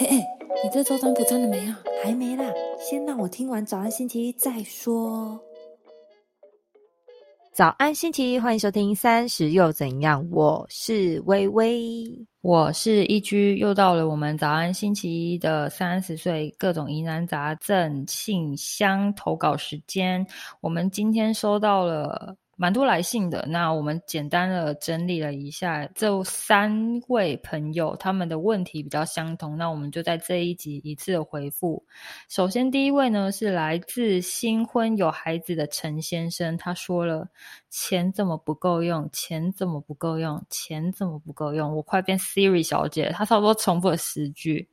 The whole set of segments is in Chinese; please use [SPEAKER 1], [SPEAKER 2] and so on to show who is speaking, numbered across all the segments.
[SPEAKER 1] 哎哎，你这周占卜占了没啊？
[SPEAKER 2] 还没啦，先让我听完早安星期一再说。早安星期一，欢迎收听三十又怎样？我是微微，
[SPEAKER 1] 我是一居，又到了我们早安星期一的三十岁各种疑难杂症信箱投稿时间。我们今天收到了。蛮多来信的，那我们简单的整理了一下，这三位朋友他们的问题比较相同，那我们就在这一集一次的回复。首先，第一位呢是来自新婚有孩子的陈先生，他说了：“钱怎么不够用？钱怎么不够用？钱怎么不够用？”我快变 Siri 小姐，他差不多重复了十句。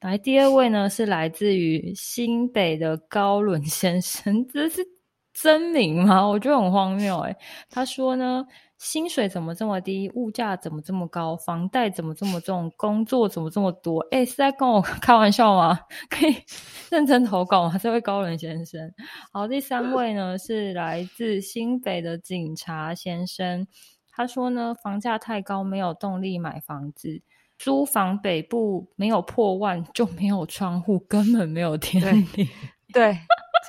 [SPEAKER 1] 来，第二位呢是来自于新北的高伦先生，这是。真名吗？我觉得很荒谬哎。他说呢，薪水怎么这么低？物价怎么这么高？房贷怎么这么重？工作怎么这么多？哎，是在跟我 开玩笑吗？可以 认真投稿吗？这位高人先生。好，第三位呢是来自新北的警察先生。他说呢，房价太高，没有动力买房子。租房北部没有破万就没有窗户，根本没有天理。
[SPEAKER 2] 对。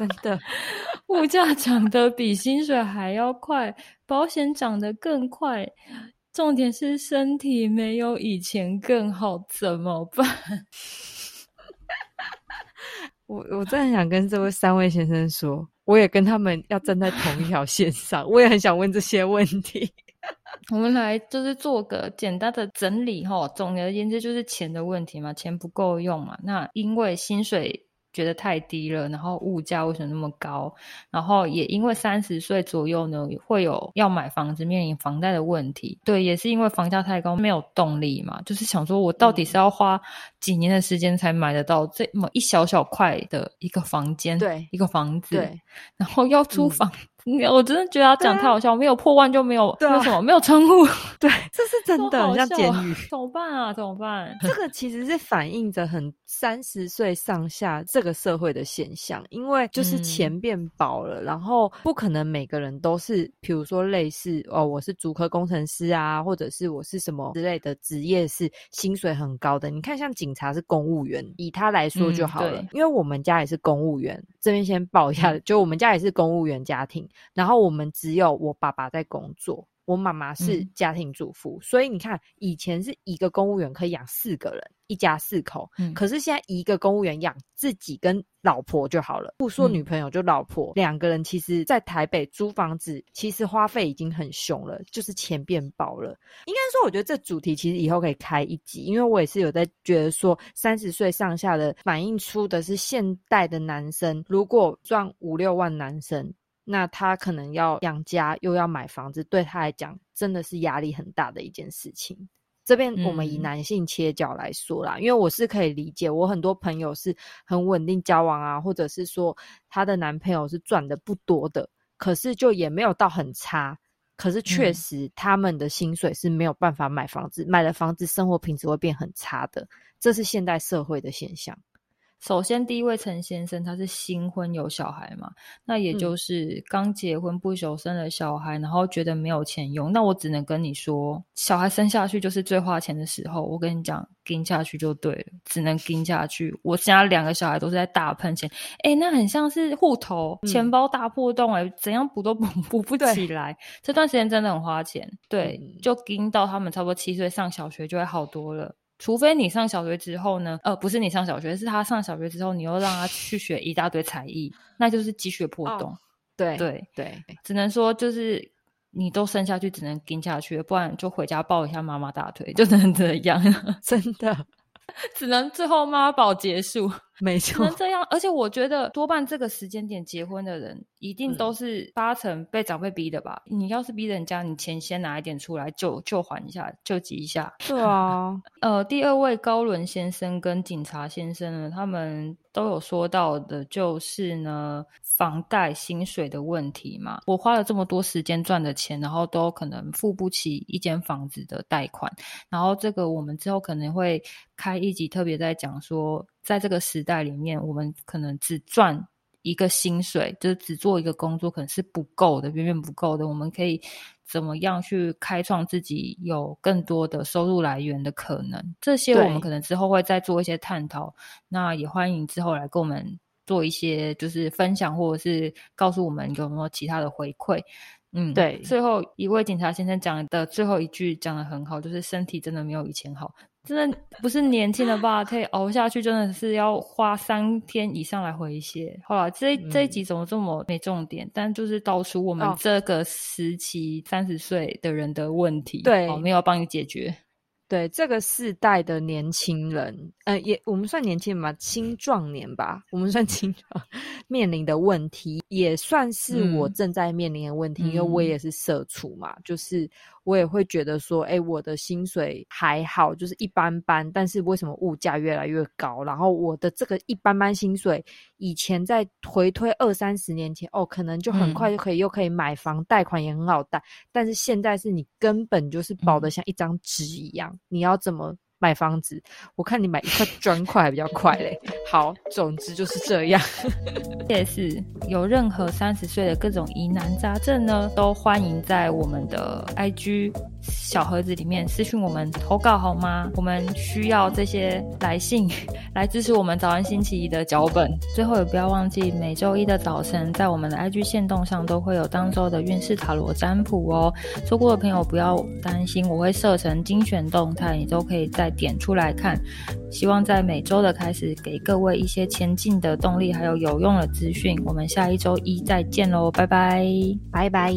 [SPEAKER 2] 真的，
[SPEAKER 1] 物价涨得比薪水还要快，保险涨得更快，重点是身体没有以前更好，怎么办？
[SPEAKER 2] 我我真的很想跟这位三位先生说，我也跟他们要站在同一条线上，我也很想问这些问题。
[SPEAKER 1] 我们来就是做个简单的整理哈，总而言之就是钱的问题嘛，钱不够用嘛，那因为薪水。觉得太低了，然后物价为什么那么高？然后也因为三十岁左右呢，会有要买房子面临房贷的问题。对，也是因为房价太高，没有动力嘛。就是想说，我到底是要花几年的时间才买得到这么一小小块的一个房间，
[SPEAKER 2] 对，
[SPEAKER 1] 一个房子，
[SPEAKER 2] 对，
[SPEAKER 1] 然后要租房。我真的觉得他讲太好笑，没有破万就没有为什么没有称呼？
[SPEAKER 2] 对，这是真的，像监狱。
[SPEAKER 1] 怎么办啊？怎么办？
[SPEAKER 2] 这个其实是反映着很三十岁上下这个社会的现象，因为就是钱变薄了，然后不可能每个人都是，比如说类似哦，我是主科工程师啊，或者是我是什么之类的职业是薪水很高的。你看，像警察是公务员，以他来说就好了，因为我们家也是公务员。这边先报一下，就我们家也是公务员家庭。然后我们只有我爸爸在工作，我妈妈是家庭主妇，所以你看，以前是一个公务员可以养四个人，一家四口。嗯，可是现在一个公务员养自己跟老婆就好了，不说女朋友，就老婆两个人，其实在台北租房子，其实花费已经很凶了，就是钱变薄了。应该说，我觉得这主题其实以后可以开一集，因为我也是有在觉得说，三十岁上下的反映出的是现代的男生，如果赚五六万，男生。那他可能要养家，又要买房子，对他来讲真的是压力很大的一件事情。这边我们以男性切角来说啦，因为我是可以理解，我很多朋友是很稳定交往啊，或者是说她的男朋友是赚的不多的，可是就也没有到很差，可是确实他们的薪水是没有办法买房子，买了房子生活品质会变很差的，这是现代社会的现象。
[SPEAKER 1] 首先，第一位陈先生他是新婚有小孩嘛，那也就是刚结婚不久生了小孩，然后觉得没有钱用。那我只能跟你说，小孩生下去就是最花钱的时候。我跟你讲，跟下去就对了，只能跟下去。我家两个小孩都是在大喷钱，哎，那很像是户头钱包大破洞，哎，怎样补都补 补不起来。这段时间真的很花钱，对，就跟到他们差不多七岁上小学就会好多了。除非你上小学之后呢，呃，不是你上小学，是他上小学之后，你又让他去学一大堆才艺，那就是积血破洞。
[SPEAKER 2] 对
[SPEAKER 1] 对
[SPEAKER 2] 对，
[SPEAKER 1] 只能说就是你都生下去，只能跟下去，不然就回家抱一下妈妈大腿，就 能这样，
[SPEAKER 2] 真的，
[SPEAKER 1] 只能最后妈宝结束。
[SPEAKER 2] 没错，
[SPEAKER 1] 能这样，而且我觉得多半这个时间点结婚的人，一定都是八成被长辈逼的吧？你要是逼人家，你钱先拿一点出来，救救还一下，救急一下。
[SPEAKER 2] 对啊，
[SPEAKER 1] 呃，第二位高伦先生跟警察先生呢，他们都有说到的，就是呢，房贷、薪水的问题嘛。我花了这么多时间赚的钱，然后都可能付不起一间房子的贷款，然后这个我们之后可能会开一集特别在讲说。在这个时代里面，我们可能只赚一个薪水，就是只做一个工作，可能是不够的，远远不够的。我们可以怎么样去开创自己有更多的收入来源的可能？这些我们可能之后会再做一些探讨。那也欢迎之后来跟我们做一些就是分享，或者是告诉我们有没有其他的回馈。嗯，
[SPEAKER 2] 对。
[SPEAKER 1] 最后一位警察先生讲的最后一句讲的很好，就是身体真的没有以前好。真的不是年轻的吧？可以熬下去，真的是要花三天以上来回血。好了，这这一集怎么这么没重点？但就是道出我们这个时期三十岁的人的问题。
[SPEAKER 2] 对，我
[SPEAKER 1] 没有帮你解决。
[SPEAKER 2] 对这个世代的年轻人，呃，也我们算年轻人吧，青壮年吧，我们算青壮面临的问题，也算是我正在面临的问题，因为我也是社畜嘛，就是我也会觉得说，哎，我的薪水还好，就是一般般，但是为什么物价越来越高？然后我的这个一般般薪水，以前在回推二三十年前，哦，可能就很快就可以又可以买房，贷款也很好贷，但是现在是你根本就是薄的像一张纸一样。你要怎么买房子？我看你买一块砖块还比较快嘞。好，总之就是这样。
[SPEAKER 1] 也是有任何三十岁的各种疑难杂症呢，都欢迎在我们的 IG。小盒子里面私讯我们投稿好吗？我们需要这些来信来支持我们早安星期一的脚本。最后也不要忘记每周一的早晨，在我们的 IG 线动上都会有当周的运势塔罗占卜哦。错过的朋友不要担心，我会设成精选动态，你都可以再点出来看。希望在每周的开始给各位一些前进的动力，还有有用的资讯。我们下一周一再见喽，拜拜，
[SPEAKER 2] 拜拜。